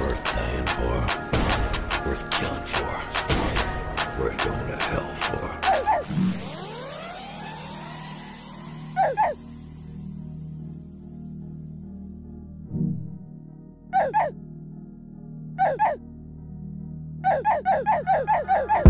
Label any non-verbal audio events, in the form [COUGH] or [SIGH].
Worth dying for. Worth killing for. Worth going to hell for. [LAUGHS]